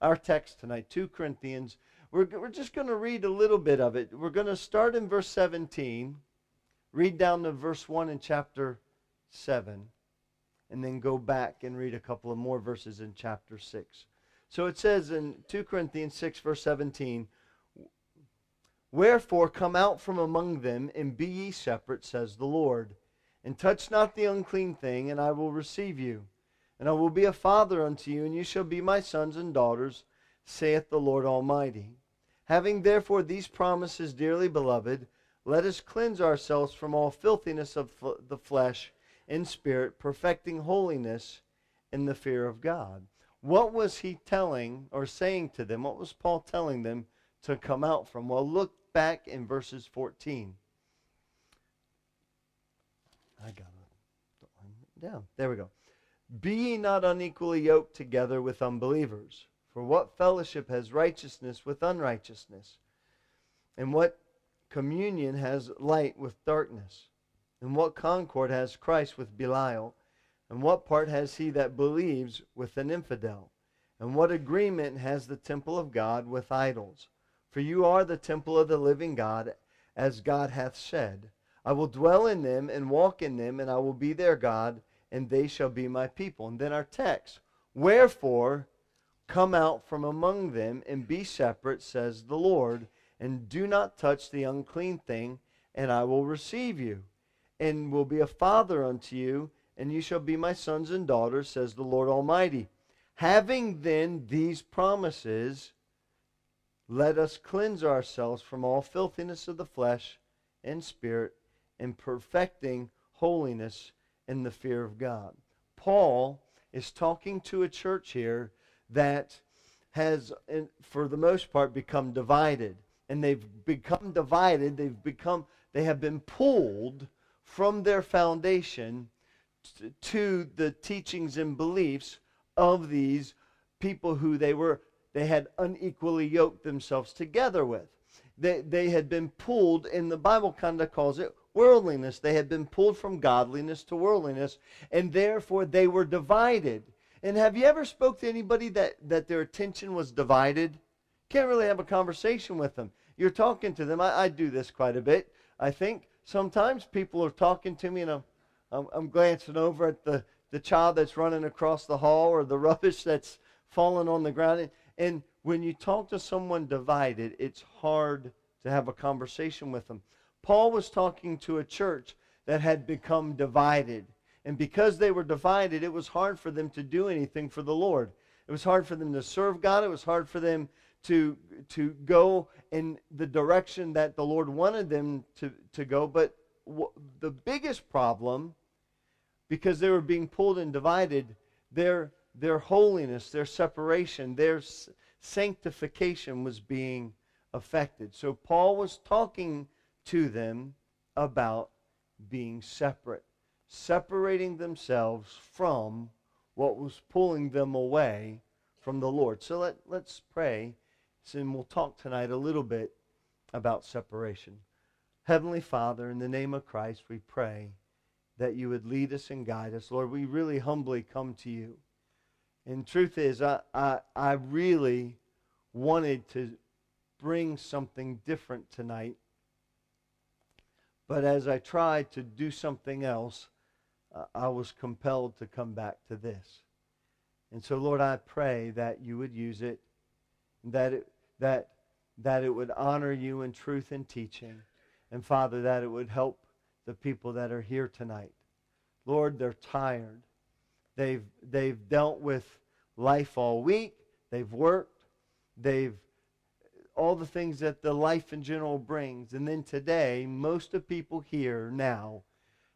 our text tonight, 2 Corinthians. We're, we're just going to read a little bit of it. We're going to start in verse 17, read down to verse 1 in chapter 7, and then go back and read a couple of more verses in chapter 6. So it says in 2 Corinthians 6, verse 17, Wherefore come out from among them, and be ye separate, says the Lord, and touch not the unclean thing, and I will receive you. And I will be a father unto you, and you shall be my sons and daughters, saith the Lord Almighty. Having therefore these promises, dearly beloved, let us cleanse ourselves from all filthiness of the flesh and spirit, perfecting holiness in the fear of God. What was he telling or saying to them? What was Paul telling them to come out from? Well, look back in verses 14. I got it down. There we go. Be ye not unequally yoked together with unbelievers. For what fellowship has righteousness with unrighteousness? And what communion has light with darkness? And what concord has Christ with Belial? And what part has he that believes with an infidel? And what agreement has the temple of God with idols? For you are the temple of the living God, as God hath said, I will dwell in them and walk in them, and I will be their God, and they shall be my people. And then our text, Wherefore come out from among them and be separate, says the Lord, and do not touch the unclean thing, and I will receive you, and will be a father unto you, and you shall be my sons and daughters, says the Lord Almighty. Having then these promises, let us cleanse ourselves from all filthiness of the flesh and spirit, and perfecting holiness in the fear of God. Paul is talking to a church here that has, for the most part, become divided. And they've become divided. They've become, they have been pulled from their foundation to the teachings and beliefs of these people who they were they had unequally yoked themselves together with. They, they had been pulled, and the Bible kind of calls it worldliness. They had been pulled from godliness to worldliness, and therefore they were divided. And have you ever spoke to anybody that, that their attention was divided? Can't really have a conversation with them. You're talking to them. I, I do this quite a bit. I think sometimes people are talking to me, and I'm I'm, I'm glancing over at the, the child that's running across the hall or the rubbish that's falling on the ground. And, and when you talk to someone divided, it's hard to have a conversation with them. Paul was talking to a church that had become divided. And because they were divided, it was hard for them to do anything for the Lord. It was hard for them to serve God. It was hard for them to, to go in the direction that the Lord wanted them to, to go. But w- the biggest problem because they were being pulled and divided, their, their holiness, their separation, their sanctification was being affected. So Paul was talking to them about being separate, separating themselves from what was pulling them away from the Lord. So let, let's pray, and we'll talk tonight a little bit about separation. Heavenly Father, in the name of Christ, we pray that you would lead us and guide us. Lord, we really humbly come to you. And truth is, I, I, I really wanted to bring something different tonight. But as I tried to do something else, uh, I was compelled to come back to this. And so, Lord, I pray that you would use it, that it, that, that it would honor you in truth and teaching. And, Father, that it would help the people that are here tonight. Lord, they're tired. They've, they've dealt with life all week. They've worked. They've all the things that the life in general brings. And then today, most of people here now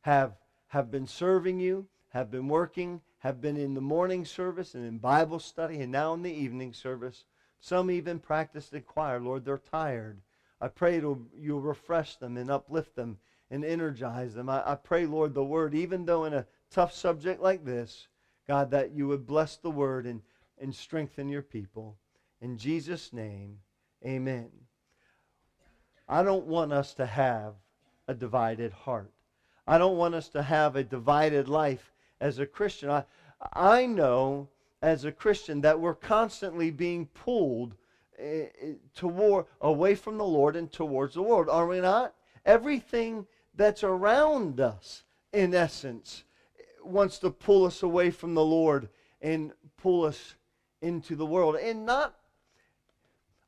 have, have been serving you, have been working, have been in the morning service and in Bible study, and now in the evening service. Some even practice the choir. Lord, they're tired. I pray you'll refresh them and uplift them and energize them. I, I pray, Lord, the word, even though in a tough subject like this, God, that you would bless the word and, and strengthen your people. In Jesus' name, amen. I don't want us to have a divided heart. I don't want us to have a divided life as a Christian. I, I know as a Christian that we're constantly being pulled uh, toward away from the Lord and towards the world, are we not? Everything that's around us, in essence, wants to pull us away from the Lord and pull us into the world. And not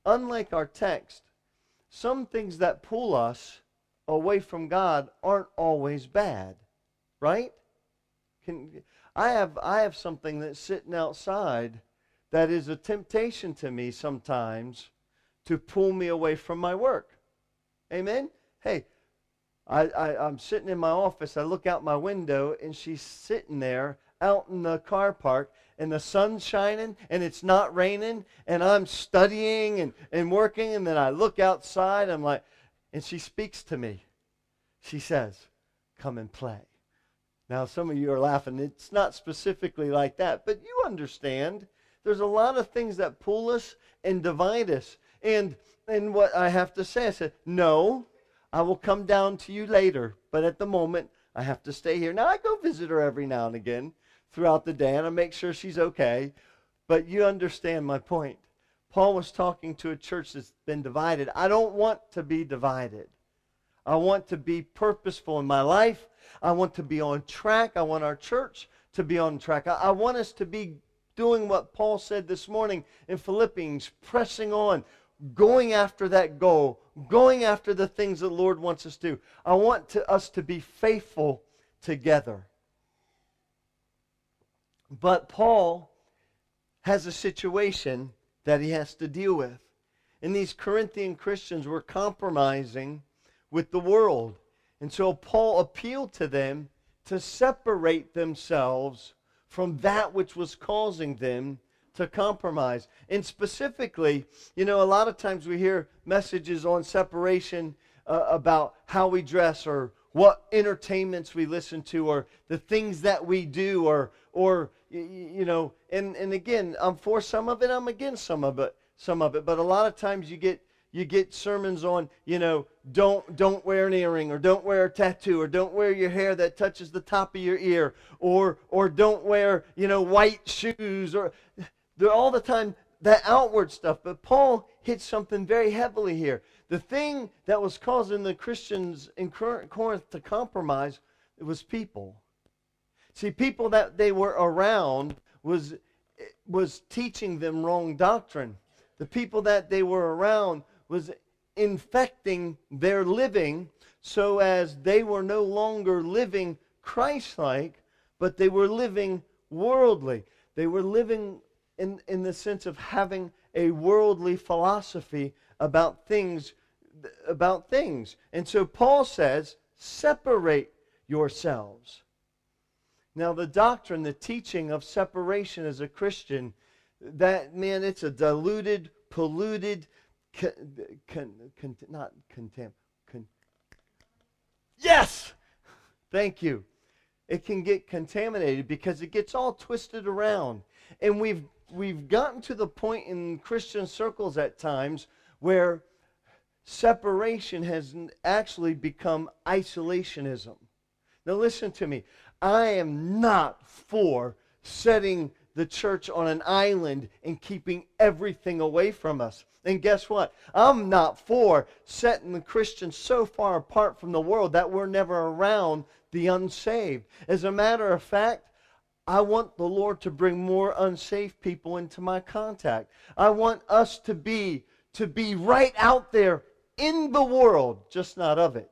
unlike our text, some things that pull us away from God aren't always bad, right? Can, I have I have something that's sitting outside that is a temptation to me sometimes to pull me away from my work. Amen. Hey, I, I I'm sitting in my office. I look out my window and she's sitting there out in the car park and the sun's shining and it's not raining and I'm studying and, and working and then I look outside I'm like and she speaks to me. She says, "Come and play." Now some of you are laughing. It's not specifically like that, but you understand. There's a lot of things that pull us and divide us. And and what I have to say, I said, "No, I will come down to you later, but at the moment I have to stay here." Now I go visit her every now and again throughout the day, and I make sure she's okay. But you understand my point. Paul was talking to a church that's been divided. I don't want to be divided. I want to be purposeful in my life. I want to be on track. I want our church to be on track. I, I want us to be doing what Paul said this morning in Philippians, pressing on, going after that goal, going after the things that the Lord wants us to do. I want to, us to be faithful together. But Paul has a situation that he has to deal with. And these Corinthian Christians were compromising with the world. And so Paul appealed to them to separate themselves from that which was causing them to compromise. And specifically, you know, a lot of times we hear messages on separation uh, about how we dress or what entertainments we listen to or the things that we do or or you know and and again i'm for some of it i'm against some of it some of it but a lot of times you get you get sermons on you know don't don't wear an earring or don't wear a tattoo or don't wear your hair that touches the top of your ear or or don't wear you know white shoes or they're all the time that outward stuff. But paul hits something very heavily here the thing that was causing the Christians in Corinth to compromise was people. See, people that they were around was was teaching them wrong doctrine. The people that they were around was infecting their living so as they were no longer living Christ-like, but they were living worldly. They were living in, in the sense of having a worldly philosophy about things about things. And so Paul says, separate yourselves. Now, the doctrine, the teaching of separation as a Christian, that, man, it's a diluted, polluted, con, con, con, not contempt. Con, yes! Thank you. It can get contaminated because it gets all twisted around. And we've, we've gotten to the point in Christian circles at times where separation has actually become isolationism. Now, listen to me. I am not for setting the church on an island and keeping everything away from us. And guess what? I'm not for setting the Christians so far apart from the world that we're never around the unsaved. As a matter of fact, I want the Lord to bring more unsafe people into my contact. I want us to be to be right out there in the world, just not of it.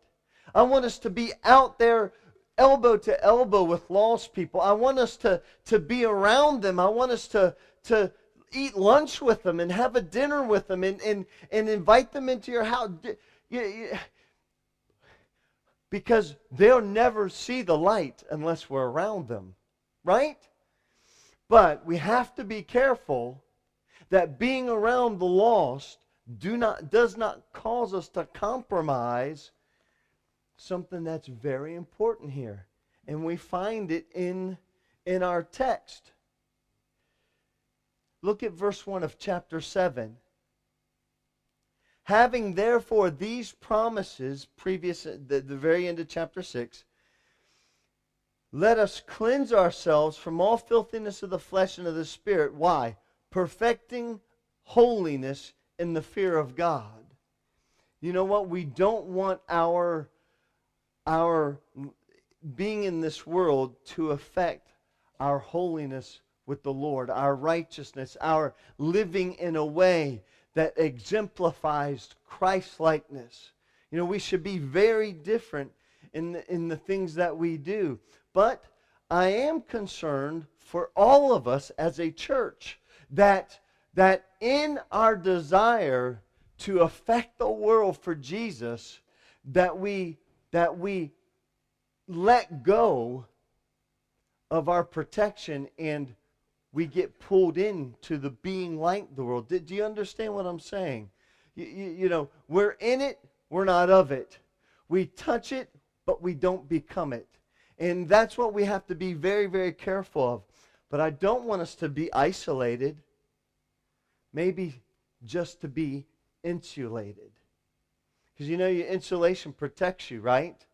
I want us to be out there elbow to elbow with lost people. I want us to, to be around them. I want us to, to eat lunch with them and have a dinner with them and, and, and invite them into your house. Because they'll never see the light unless we're around them, right? But we have to be careful that being around the lost do not, does not cause us to compromise something that's very important here. And we find it in, in our text. Look at verse 1 of chapter 7. Having therefore these promises, previous the, the very end of chapter 6, let us cleanse ourselves from all filthiness of the flesh and of the spirit. Why? Perfecting holiness in the fear of God. You know what? We don't want our, our being in this world to affect our holiness with the Lord, our righteousness, our living in a way that exemplifies Christ likeness. You know, we should be very different in the, in the things that we do. But I am concerned for all of us as a church that, that in our desire to affect the world for Jesus, that we, that we let go of our protection and we get pulled into the being like the world. Do, you understand what I'm saying? You, you, you know, we're in it, we're not of it. We touch it, but we don't become it. And that's what we have to be very, very careful of. But I don't want us to be isolated, maybe just to be insulated. Because you know, your insulation protects you, right?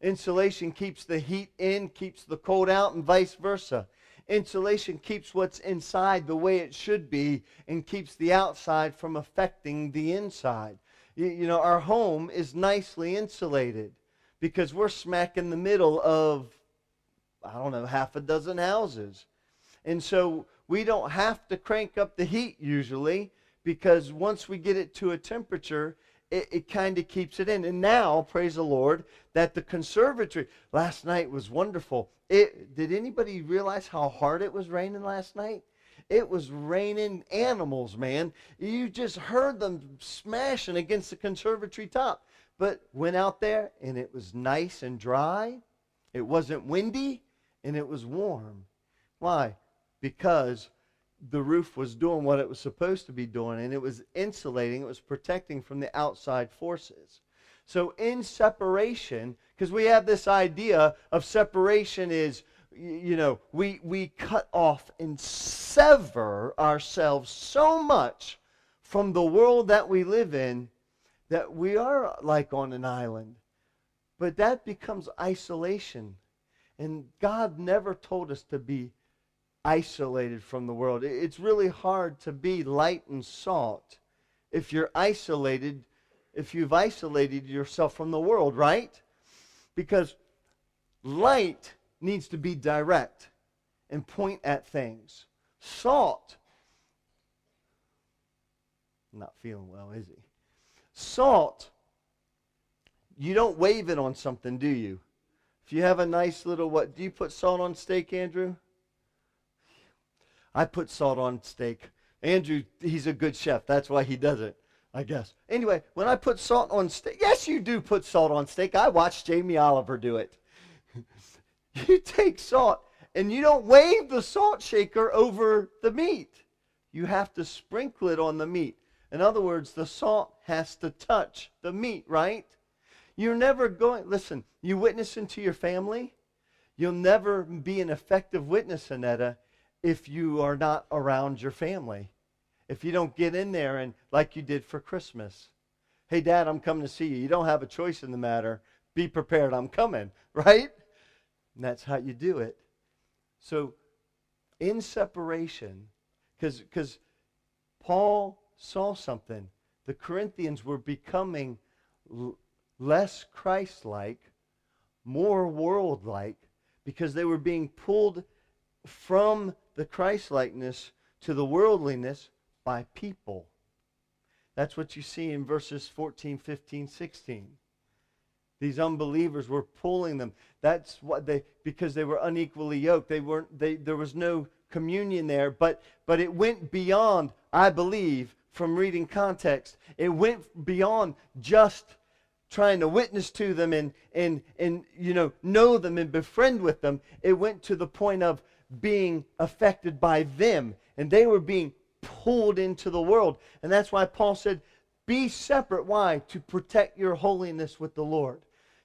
Insulation keeps the heat in, keeps the cold out, and vice versa. Insulation keeps what's inside the way it should be and keeps the outside from affecting the inside. You, you know, our home is nicely insulated because we're smack in the middle of, I don't know, half a dozen houses. And so we don't have to crank up the heat usually because once we get it to a temperature, it, it kind of keeps it in. And now, praise the Lord, that the conservatory last night was wonderful. It, did anybody realize how hard it was raining last night? It was raining animals, man. You just heard them smashing against the conservatory top. But went out there and it was nice and dry. It wasn't windy and it was warm. Why? Because the roof was doing what it was supposed to be doing and it was insulating, it was protecting from the outside forces. So in separation, because we have this idea of separation is you know, we, we cut off and sever ourselves so much from the world that we live in that we are like on an island. But that becomes isolation. And God never told us to be isolated from the world. It's really hard to be light and salt if you're isolated, if you've isolated yourself from the world, right? Because light needs to be direct and point at things. Salt, not feeling well, is he? Salt, you don't wave it on something, do you? If you have a nice little what, do you put salt on steak, Andrew? I put salt on steak. Andrew, he's a good chef. That's why he does it, I guess. Anyway, when I put salt on steak, yes, you do put salt on steak. I watched Jamie Oliver do it. you take salt and you don't wave the salt shaker over the meat. You have to sprinkle it on the meat. In other words, the salt has to touch the meat, right? You're never going, listen, you witness into your family, you'll never be an effective witness, Annetta, if you are not around your family. If you don't get in there and like you did for Christmas. Hey, Dad, I'm coming to see you. You don't have a choice in the matter. Be prepared. I'm coming, right? And that's how you do it. So, in separation, because Paul saw something. The Corinthians were becoming l- less Christ like, more world like, because they were being pulled from the Christ likeness to the worldliness by people. That's what you see in verses 14, 15, 16. These unbelievers were pulling them. That's what they because they were unequally yoked. They weren't they there was no communion there, but but it went beyond, I believe, from reading context. It went beyond just trying to witness to them and and and you know know them and befriend with them. It went to the point of being affected by them. And they were being pulled into the world. And that's why Paul said, be separate. Why? To protect your holiness with the Lord.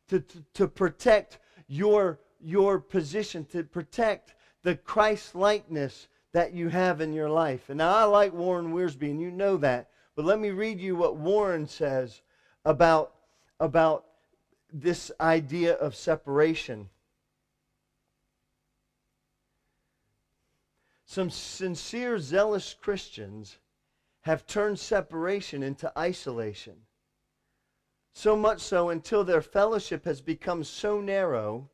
To, to, to protect your, your position, to protect the Christ likeness that you have in your life. And now I like Warren Wiersbe, and you know that. But let me read you what Warren says about, about this idea of separation. some sincere, zealous Christians have turned separation into isolation. So much so until their fellowship has become so narrow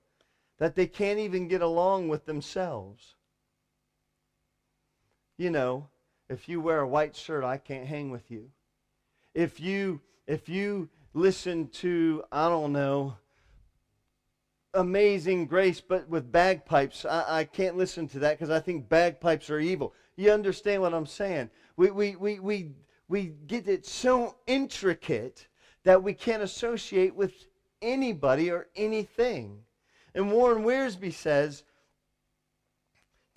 that they can't even get along with themselves. You know, if you wear a white shirt, I can't hang with you. If you if you listen to, I don't know, Amazing Grace, but with bagpipes, I, I can't listen to that because I think bagpipes are evil. You understand what I'm saying? We, we, we, we, we get it so intricate that we can't associate with anybody or anything. And Warren Wiersbe says,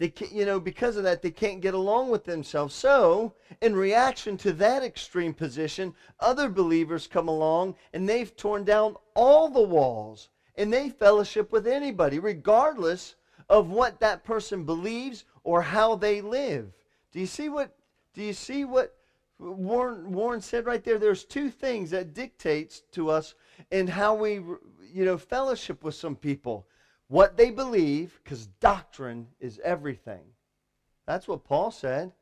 they you know, because of that, they can't get along with themselves. So, in reaction to that extreme position, other believers come along and they've torn down all the walls and they fellowship with anybody, regardless of what that person believes or how they live. Do you see what? Do you see what Warren, Warren said right there? There's two things that dictates to us in how we, you know, fellowship with some people what they believe, because doctrine is everything. That's what Paul said.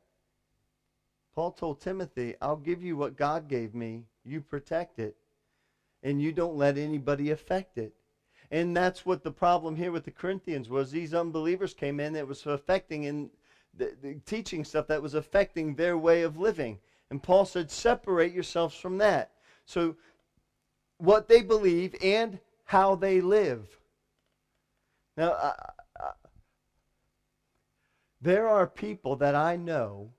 Paul told Timothy, I'll give you what God gave me. You protect it. And you don't let anybody affect it. And that's what the problem here with the Corinthians was. These unbelievers came in that was affecting the teaching stuff that was affecting their way of living. And Paul said, separate yourselves from that. So what they believe and how they live. Now, I, I, there are people that I know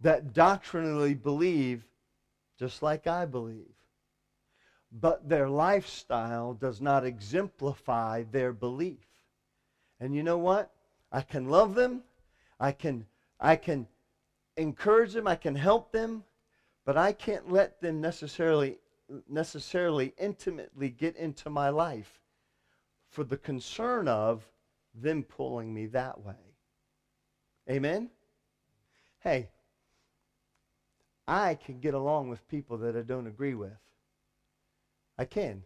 that doctrinally believe just like I believe, but their lifestyle does not exemplify their belief. And you know what? I can love them, I can, I can encourage them, I can help them, but I can't let them necessarily necessarily intimately get into my life for the concern of them pulling me that way. Amen? Hey, I can get along with people that I don't agree with. I can.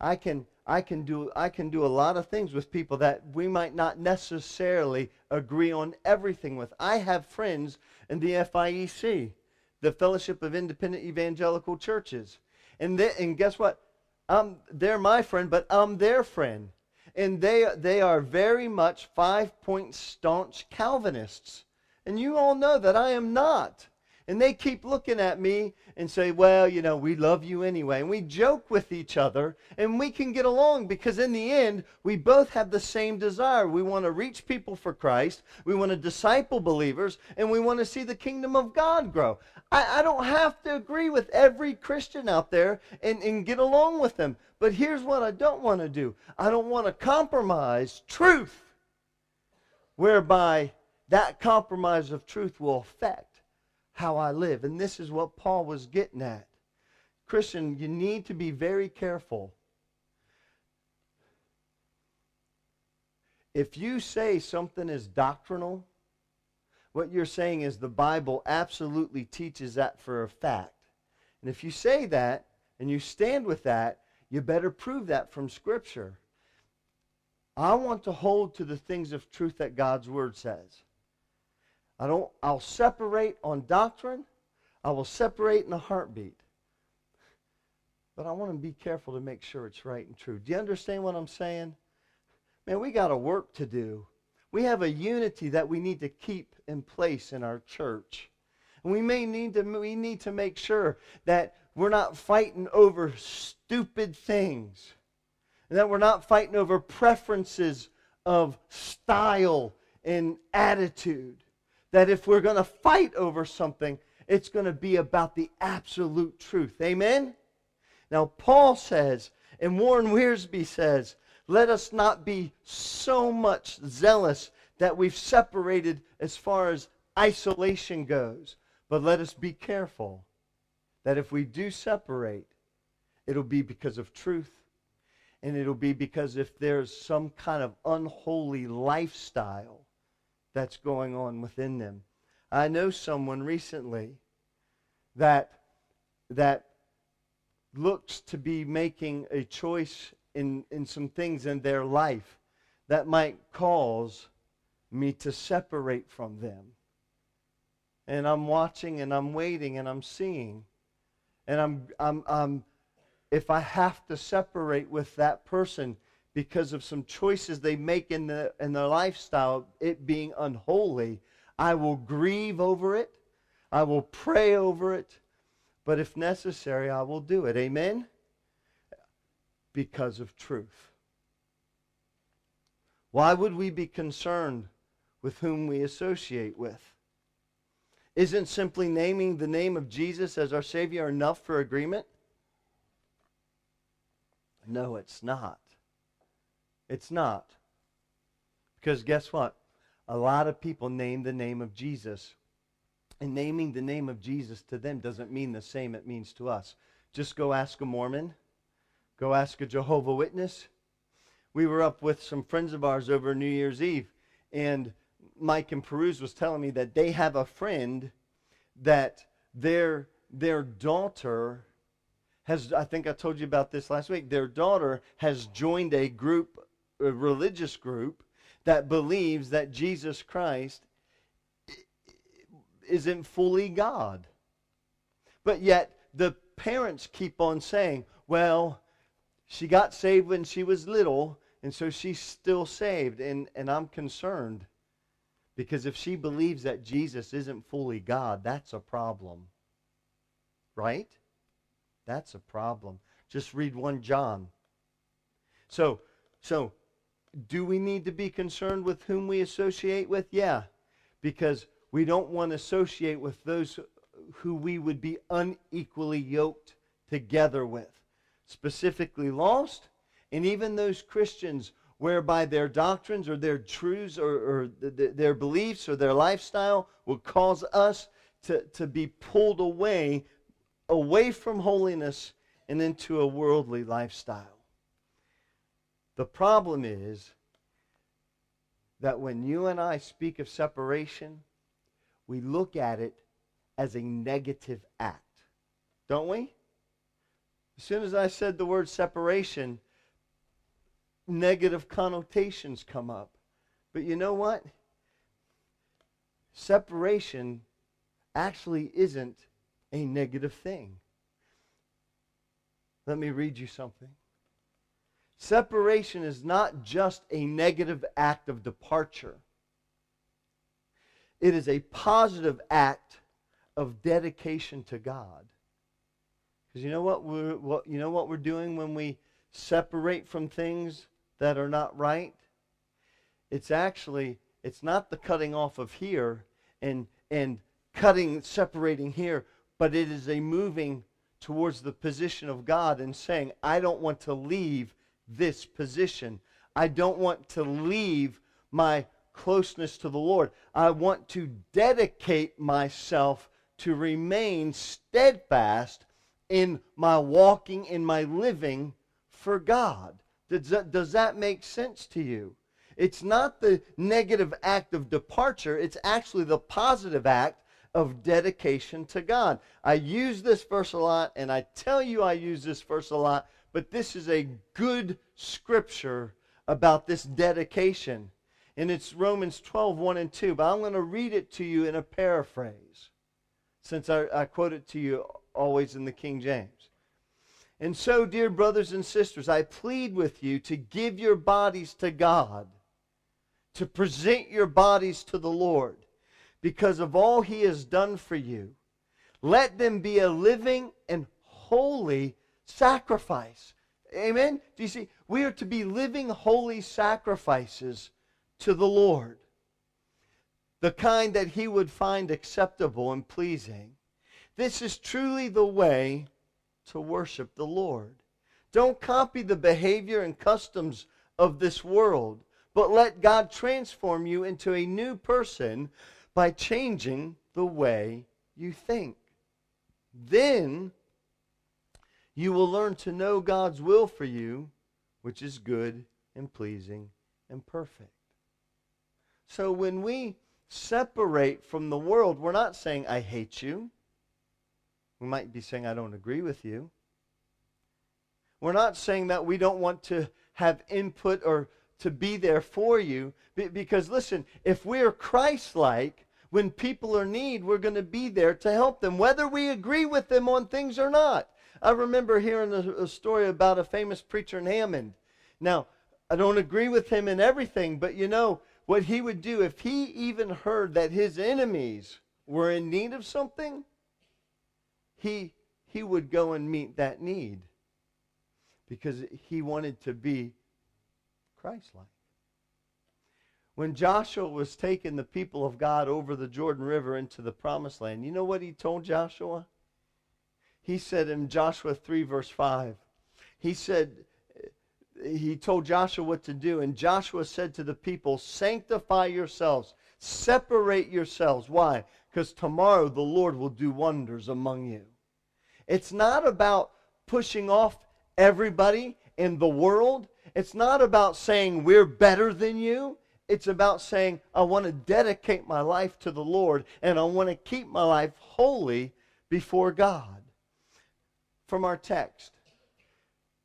I can I can do I can do a lot of things with people that we might not necessarily agree on everything with. I have friends in the FIEC, the Fellowship of Independent Evangelical Churches. And, they, and guess what? I'm, they're my friend, but I'm their friend. And they, they are very much five point staunch Calvinists. And you all know that I am not. And they keep looking at me and say, well, you know, we love you anyway. And we joke with each other and we can get along because in the end, we both have the same desire. We want to reach people for Christ, we want to disciple believers, and we want to see the kingdom of God grow. I, I don't have to agree with every Christian out there and, and get along with them. But here's what I don't want to do I don't want to compromise truth whereby that compromise of truth will affect how I live. And this is what Paul was getting at. Christian, you need to be very careful. If you say something is doctrinal, what you're saying is the Bible absolutely teaches that for a fact. And if you say that and you stand with that, you better prove that from Scripture. I want to hold to the things of truth that God's Word says. I don't, I'll separate on doctrine. I will separate in a heartbeat. But I want to be careful to make sure it's right and true. Do you understand what I'm saying? Man, we got a work to do. We have a unity that we need to keep in place in our church. And we may need to we need to make sure that we're not fighting over stupid things. And that we're not fighting over preferences of style and attitude that if we're going to fight over something, it's going to be about the absolute truth. Amen? Now, Paul says, and Warren Wiersbe says, let us not be so much zealous that we've separated as far as isolation goes, but let us be careful that if we do separate, it'll be because of truth, and it'll be because if there's some kind of unholy lifestyle that's going on within them. I know someone recently that that looks to be making a choice in, in some things in their life that might cause me to separate from them. And I'm watching and I'm waiting and I'm seeing. And I'm, I'm, I'm, if I have to separate with that person because of some choices they make in, the, in their lifestyle, it being unholy, I will grieve over it. I will pray over it. But if necessary, I will do it. Amen? Because of truth. Why would we be concerned with whom we associate with? Isn't simply naming the name of Jesus as our Savior enough for agreement? No, it's not. It's not. Because guess what? A lot of people name the name of Jesus. And naming the name of Jesus to them doesn't mean the same it means to us. Just go ask a Mormon. Go ask a Jehovah Witness. We were up with some friends of ours over New Year's Eve, and Mike and Peruse was telling me that they have a friend that their their daughter has I think I told you about this last week. Their daughter has joined a group a religious group that believes that Jesus Christ isn't fully God. But yet the parents keep on saying, well, she got saved when she was little, and so she's still saved. And, and I'm concerned because if she believes that Jesus isn't fully God, that's a problem. Right? That's a problem. Just read 1 John. So, so do we need to be concerned with whom we associate with? Yeah, because we don't want to associate with those who we would be unequally yoked together with, specifically lost, and even those Christians whereby their doctrines or their truths or, or their beliefs or their lifestyle will cause us to, to be pulled away, away from holiness and into a worldly lifestyle. The problem is that when you and I speak of separation, we look at it as a negative act. Don't we? As soon as I said the word separation, negative connotations come up. But you know what? Separation actually isn't a negative thing. Let me read you something. Separation is not just a negative act of departure. It is a positive act of dedication to God. Because you know what we're what, you know what we're doing when we separate from things that are not right? It's actually it's not the cutting off of here and and cutting separating here, but it is a moving towards the position of God and saying, I don't want to leave this position. I don't want to leave my closeness to the Lord. I want to dedicate myself to remain steadfast in my walking, in my living for God. Does that, does that make sense to you? It's not the negative act of departure, it's actually the positive act of dedication to God. I use this verse a lot, and I tell you I use this verse a lot but this is a good scripture about this dedication. And it's Romans 12, 1 and 2. But I'm going to read it to you in a paraphrase, since I, I quote it to you always in the King James. And so, dear brothers and sisters, I plead with you to give your bodies to God, to present your bodies to the Lord, because of all he has done for you. Let them be a living and holy sacrifice. Amen? Do you see? We are to be living holy sacrifices to the Lord. The kind that he would find acceptable and pleasing. This is truly the way to worship the Lord. Don't copy the behavior and customs of this world, but let God transform you into a new person by changing the way you think. Then you will learn to know God's will for you, which is good and pleasing and perfect. So when we separate from the world, we're not saying, I hate you. We might be saying, I don't agree with you. We're not saying that we don't want to have input or to be there for you. Because listen, if we're Christ like, when people are in need, we're going to be there to help them, whether we agree with them on things or not. I remember hearing a, a story about a famous preacher in Hammond. Now, I don't agree with him in everything, but you know what he would do if he even heard that his enemies were in need of something, he he would go and meet that need because he wanted to be Christ-like. When Joshua was taking the people of God over the Jordan River into the promised land, you know what he told Joshua? He said in Joshua 3 verse 5, he said he told Joshua what to do. And Joshua said to the people, Sanctify yourselves, separate yourselves. Why? Because tomorrow the Lord will do wonders among you. It's not about pushing off everybody in the world. It's not about saying we're better than you. It's about saying, I want to dedicate my life to the Lord and I want to keep my life holy before God. From our text,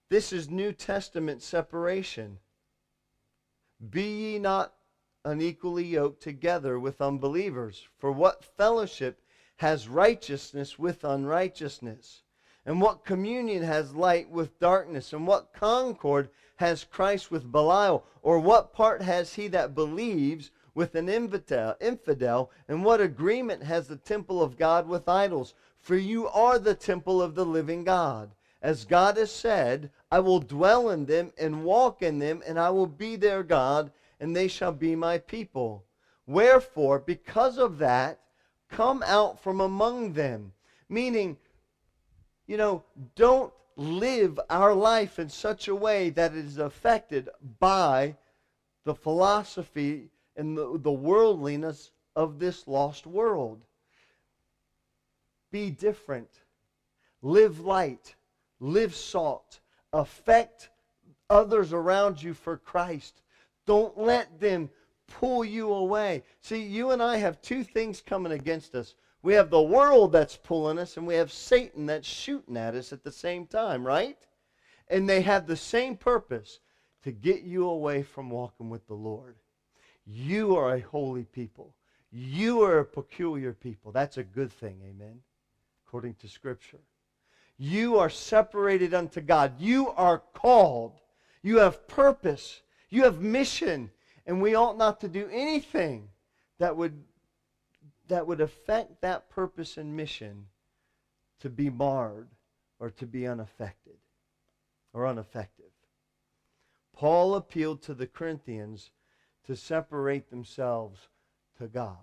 this is New Testament separation. Be ye not unequally yoked together with unbelievers. For what fellowship has righteousness with unrighteousness? And what communion has light with darkness? And what concord has Christ with Belial? Or what part has he that believes with an infidel? And what agreement has the temple of God with idols? For you are the temple of the living God. As God has said, I will dwell in them and walk in them, and I will be their God, and they shall be my people. Wherefore, because of that, come out from among them. Meaning, you know, don't live our life in such a way that it is affected by the philosophy and the, the worldliness of this lost world. Be different. Live light live salt, affect others around you for Christ. Don't let them pull you away. See, you and I have two things coming against us. We have the world that's pulling us, and we have Satan that's shooting at us at the same time, right? And they have the same purpose to get you away from walking with the Lord. You are a holy people. You are a peculiar people. That's a good thing, amen, according to Scripture. You are separated unto God. You are called. You have purpose. You have mission. And we ought not to do anything that would, that would affect that purpose and mission to be marred or to be unaffected or ineffective. Paul appealed to the Corinthians to separate themselves to God.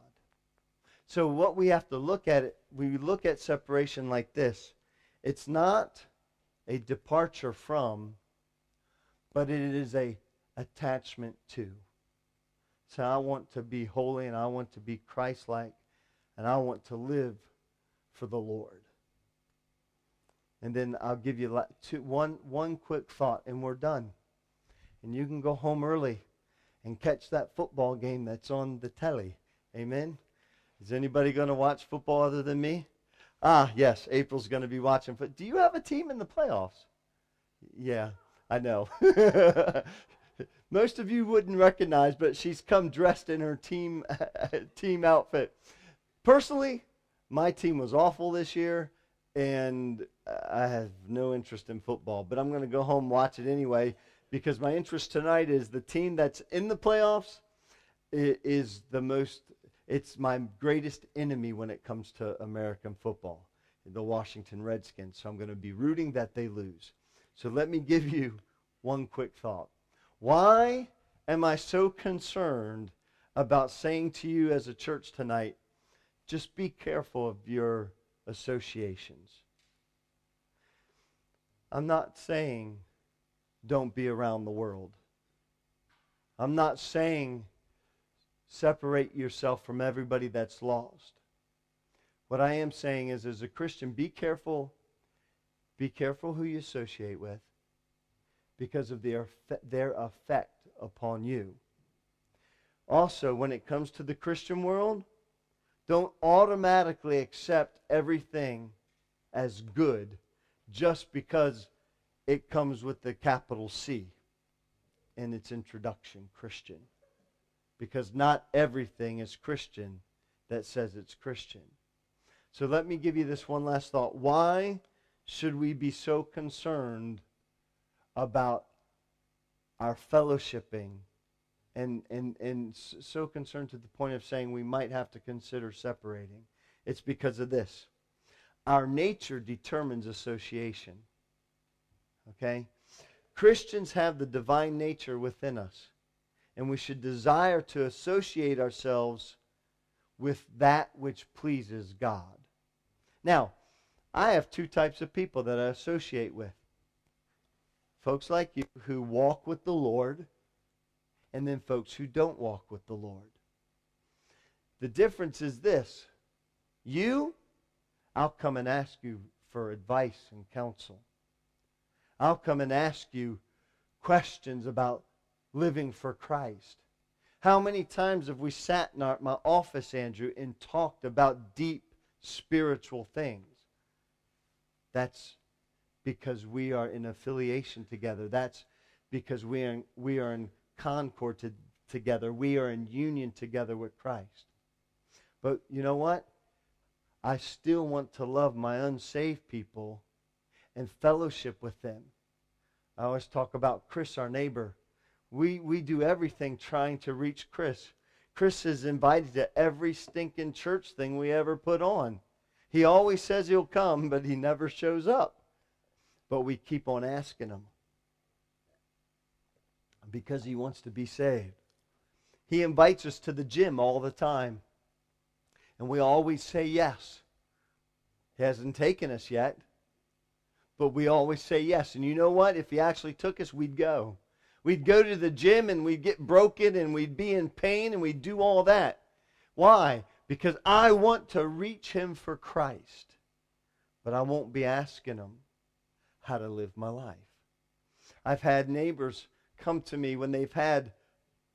So what we have to look at it, we look at separation like this. It's not a departure from, but it is a attachment to. So I want to be holy and I want to be Christ-like and I want to live for the Lord. And then I'll give you two, one, one quick thought and we're done. And you can go home early and catch that football game that's on the telly. Amen? Is anybody going to watch football other than me? Ah, yes, April's going to be watching. But do you have a team in the playoffs? Yeah, I know. Most of you wouldn't recognize, but she's come dressed in her team team outfit. Personally, my team was awful this year, and I have no interest in football. But I'm going to go home watch it anyway because my interest tonight is the team that's in the playoffs is the most it's my greatest enemy when it comes to American football, the Washington Redskins. So I'm going to be rooting that they lose. So let me give you one quick thought. Why am I so concerned about saying to you as a church tonight, just be careful of your associations? I'm not saying don't be around the world. I'm not saying separate yourself from everybody that's lost. What I am saying is, as a Christian, be careful. Be careful who you associate with because of their, their effect upon you. Also, when it comes to the Christian world, don't automatically accept everything as good just because it comes with the capital C. in its introduction Christian. Because not everything is Christian that says it's Christian. So let me give you this one last thought. Why should we be so concerned about our fellowshipping and, and, and so concerned to the point of saying we might have to consider separating? It's because of this. Our nature determines association. Okay? Christians have the divine nature within us, and we should desire to associate ourselves with that which pleases God. Now, I have two types of people that I associate with folks like you who walk with the Lord, and then folks who don't walk with the Lord. The difference is this you, I'll come and ask you for advice and counsel. I'll come and ask you questions about living for Christ. How many times have we sat in our, my office, Andrew, and talked about deep spiritual things? That's because we are in affiliation together. That's because we are, we are in concord to, together. We are in union together with Christ. But you know what? I still want to love my unsaved people and fellowship with them. I always talk about Chris, our neighbor. We, we do everything trying to reach Chris. Chris is invited to every stinking church thing we ever put on. He always says he'll come, but he never shows up. But we keep on asking him because he wants to be saved. He invites us to the gym all the time, and we always say yes. He hasn't taken us yet, but we always say yes. And you know what? If he actually took us, we'd go. We'd go to the gym and we'd get broken and we'd be in pain and we'd do all that. Why? Because I want to reach him for Christ. But I won't be asking him how to live my life. I've had neighbors come to me when they've had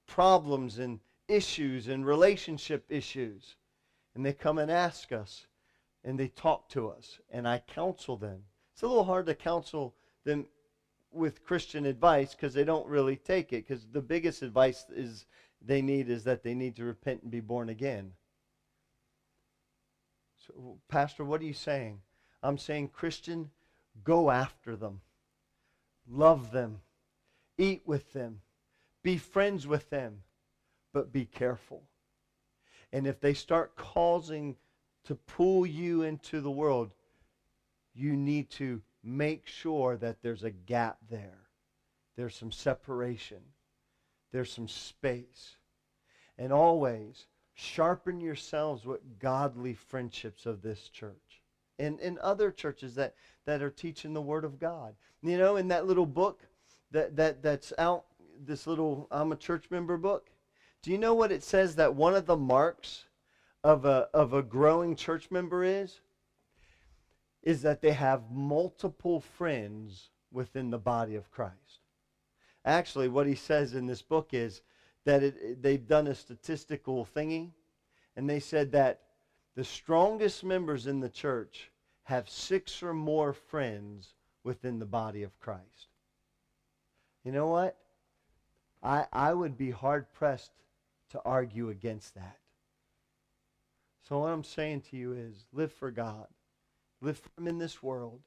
problems and issues and relationship issues. And they come and ask us and they talk to us and I counsel them. It's a little hard to counsel them with Christian advice because they don't really take it because the biggest advice is they need is that they need to repent and be born again. So, Pastor, what are you saying? I'm saying, Christian, go after them, love them, eat with them, be friends with them, but be careful. And if they start causing to pull you into the world, you need to make sure that there's a gap there. There's some separation. There's some space. And always sharpen yourselves with godly friendships of this church and in other churches that, that are teaching the Word of God. You know, in that little book that, that, that's out, this little I'm a church member book, do you know what it says that one of the marks of a, of a growing church member is? Is that they have multiple friends within the body of Christ. Actually, what he says in this book is that it, they've done a statistical thingy, and they said that the strongest members in the church have six or more friends within the body of Christ. You know what? I, I would be hard pressed to argue against that. So, what I'm saying to you is live for God. Live from in this world.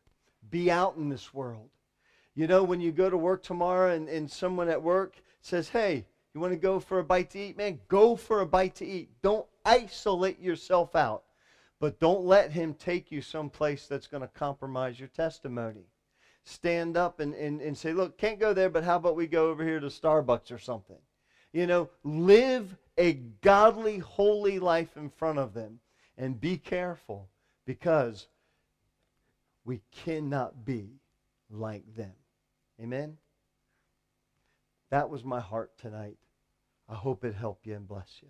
Be out in this world. You know, when you go to work tomorrow and, and someone at work says, hey, you want to go for a bite to eat? Man, go for a bite to eat. Don't isolate yourself out. But don't let him take you someplace that's going to compromise your testimony. Stand up and, and, and say, look, can't go there, but how about we go over here to Starbucks or something? You know, live a godly, holy life in front of them. And be careful because we cannot be like them. Amen? That was my heart tonight. I hope it helped you and bless you.